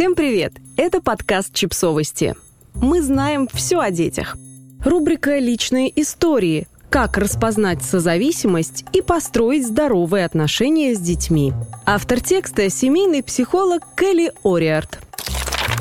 Всем привет! Это подкаст «Чипсовости». Мы знаем все о детях. Рубрика «Личные истории», как распознать созависимость и построить здоровые отношения с детьми. Автор текста – семейный психолог Келли Ориард.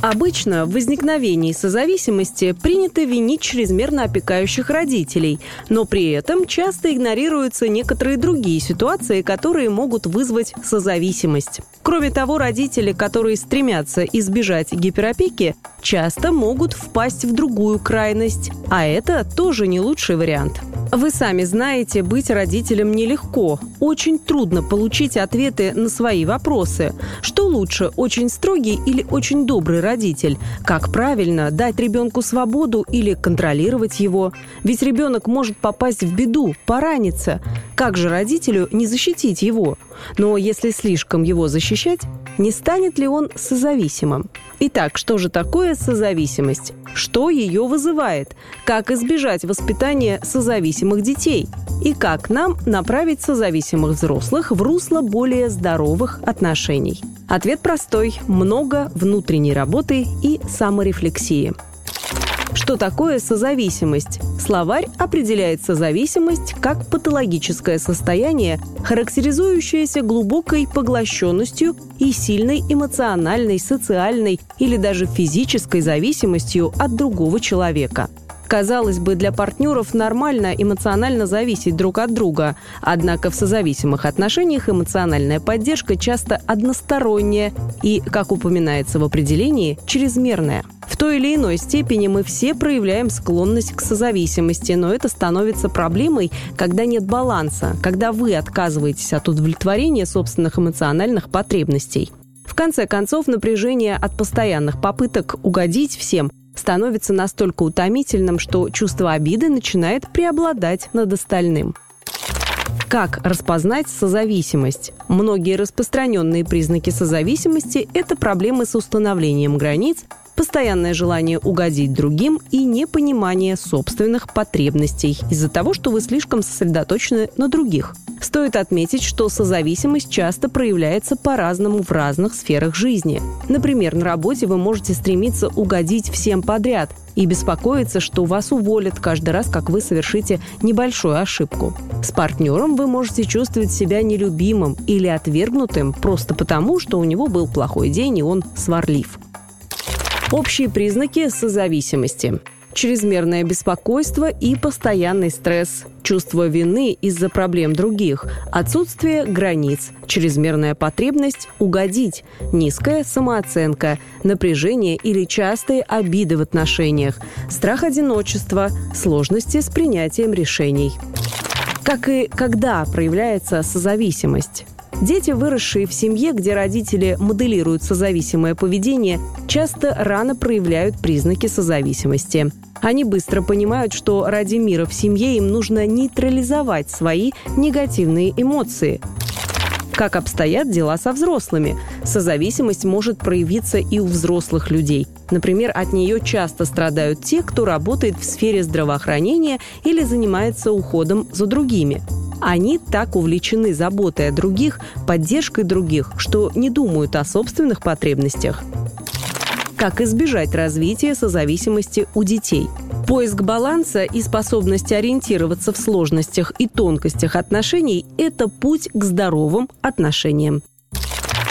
Обычно в возникновении созависимости принято винить чрезмерно опекающих родителей, но при этом часто игнорируются некоторые другие ситуации, которые могут вызвать созависимость. Кроме того, родители, которые стремятся избежать гиперопеки, часто могут впасть в другую крайность, а это тоже не лучший вариант. Вы сами знаете, быть родителем нелегко. Очень трудно получить ответы на свои вопросы. Что лучше, очень строгий или очень добрый родитель? Как правильно дать ребенку свободу или контролировать его? Ведь ребенок может попасть в беду, пораниться. Как же родителю не защитить его? Но если слишком его защищать, не станет ли он созависимым? Итак, что же такое созависимость? Что ее вызывает? Как избежать воспитания созависимых детей? И как нам направить созависимых взрослых в русло более здоровых отношений? Ответ простой – много внутренней работы и саморефлексии. Что такое созависимость? Словарь определяет созависимость как патологическое состояние, характеризующееся глубокой поглощенностью и сильной эмоциональной, социальной или даже физической зависимостью от другого человека. Казалось бы, для партнеров нормально эмоционально зависеть друг от друга. Однако в созависимых отношениях эмоциональная поддержка часто односторонняя и, как упоминается в определении, чрезмерная. В той или иной степени мы все проявляем склонность к созависимости, но это становится проблемой, когда нет баланса, когда вы отказываетесь от удовлетворения собственных эмоциональных потребностей. В конце концов, напряжение от постоянных попыток угодить всем становится настолько утомительным, что чувство обиды начинает преобладать над остальным. Как распознать созависимость? Многие распространенные признаки созависимости – это проблемы с установлением границ, постоянное желание угодить другим и непонимание собственных потребностей из-за того, что вы слишком сосредоточены на других. Стоит отметить, что созависимость часто проявляется по-разному в разных сферах жизни. Например, на работе вы можете стремиться угодить всем подряд и беспокоиться, что вас уволят каждый раз, как вы совершите небольшую ошибку. С партнером вы можете чувствовать себя нелюбимым или отвергнутым просто потому, что у него был плохой день и он сварлив. Общие признаки созависимости чрезмерное беспокойство и постоянный стресс, чувство вины из-за проблем других, отсутствие границ, чрезмерная потребность угодить, низкая самооценка, напряжение или частые обиды в отношениях, страх одиночества, сложности с принятием решений. Как и когда проявляется созависимость? Дети, выросшие в семье, где родители моделируют созависимое поведение, часто рано проявляют признаки созависимости. Они быстро понимают, что ради мира в семье им нужно нейтрализовать свои негативные эмоции. Как обстоят дела со взрослыми? Созависимость может проявиться и у взрослых людей. Например, от нее часто страдают те, кто работает в сфере здравоохранения или занимается уходом за другими. Они так увлечены заботой о других, поддержкой других, что не думают о собственных потребностях. Как избежать развития созависимости у детей? Поиск баланса и способность ориентироваться в сложностях и тонкостях отношений – это путь к здоровым отношениям.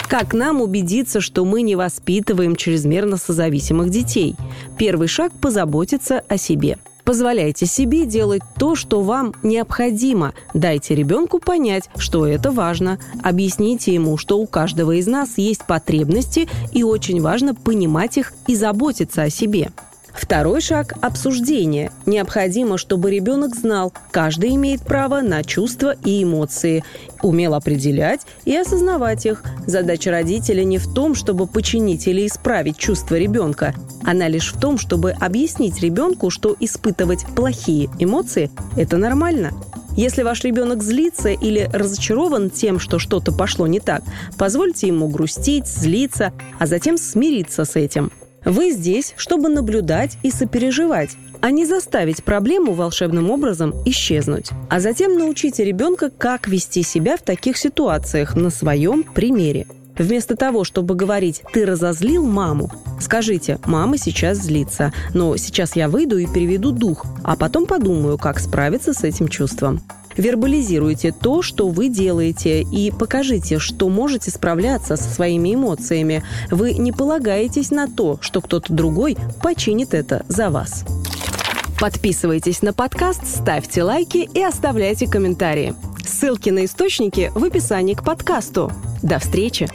Как нам убедиться, что мы не воспитываем чрезмерно созависимых детей? Первый шаг – позаботиться о себе – Позволяйте себе делать то, что вам необходимо. Дайте ребенку понять, что это важно. Объясните ему, что у каждого из нас есть потребности, и очень важно понимать их и заботиться о себе. Второй шаг – обсуждение. Необходимо, чтобы ребенок знал, каждый имеет право на чувства и эмоции, умел определять и осознавать их. Задача родителя не в том, чтобы починить или исправить чувства ребенка. Она лишь в том, чтобы объяснить ребенку, что испытывать плохие эмоции – это нормально. Если ваш ребенок злится или разочарован тем, что что-то пошло не так, позвольте ему грустить, злиться, а затем смириться с этим – вы здесь, чтобы наблюдать и сопереживать, а не заставить проблему волшебным образом исчезнуть. А затем научите ребенка, как вести себя в таких ситуациях на своем примере. Вместо того, чтобы говорить «ты разозлил маму», скажите «мама сейчас злится, но сейчас я выйду и переведу дух, а потом подумаю, как справиться с этим чувством». Вербализируйте то, что вы делаете, и покажите, что можете справляться со своими эмоциями. Вы не полагаетесь на то, что кто-то другой починит это за вас. Подписывайтесь на подкаст, ставьте лайки и оставляйте комментарии. Ссылки на источники в описании к подкасту. До встречи!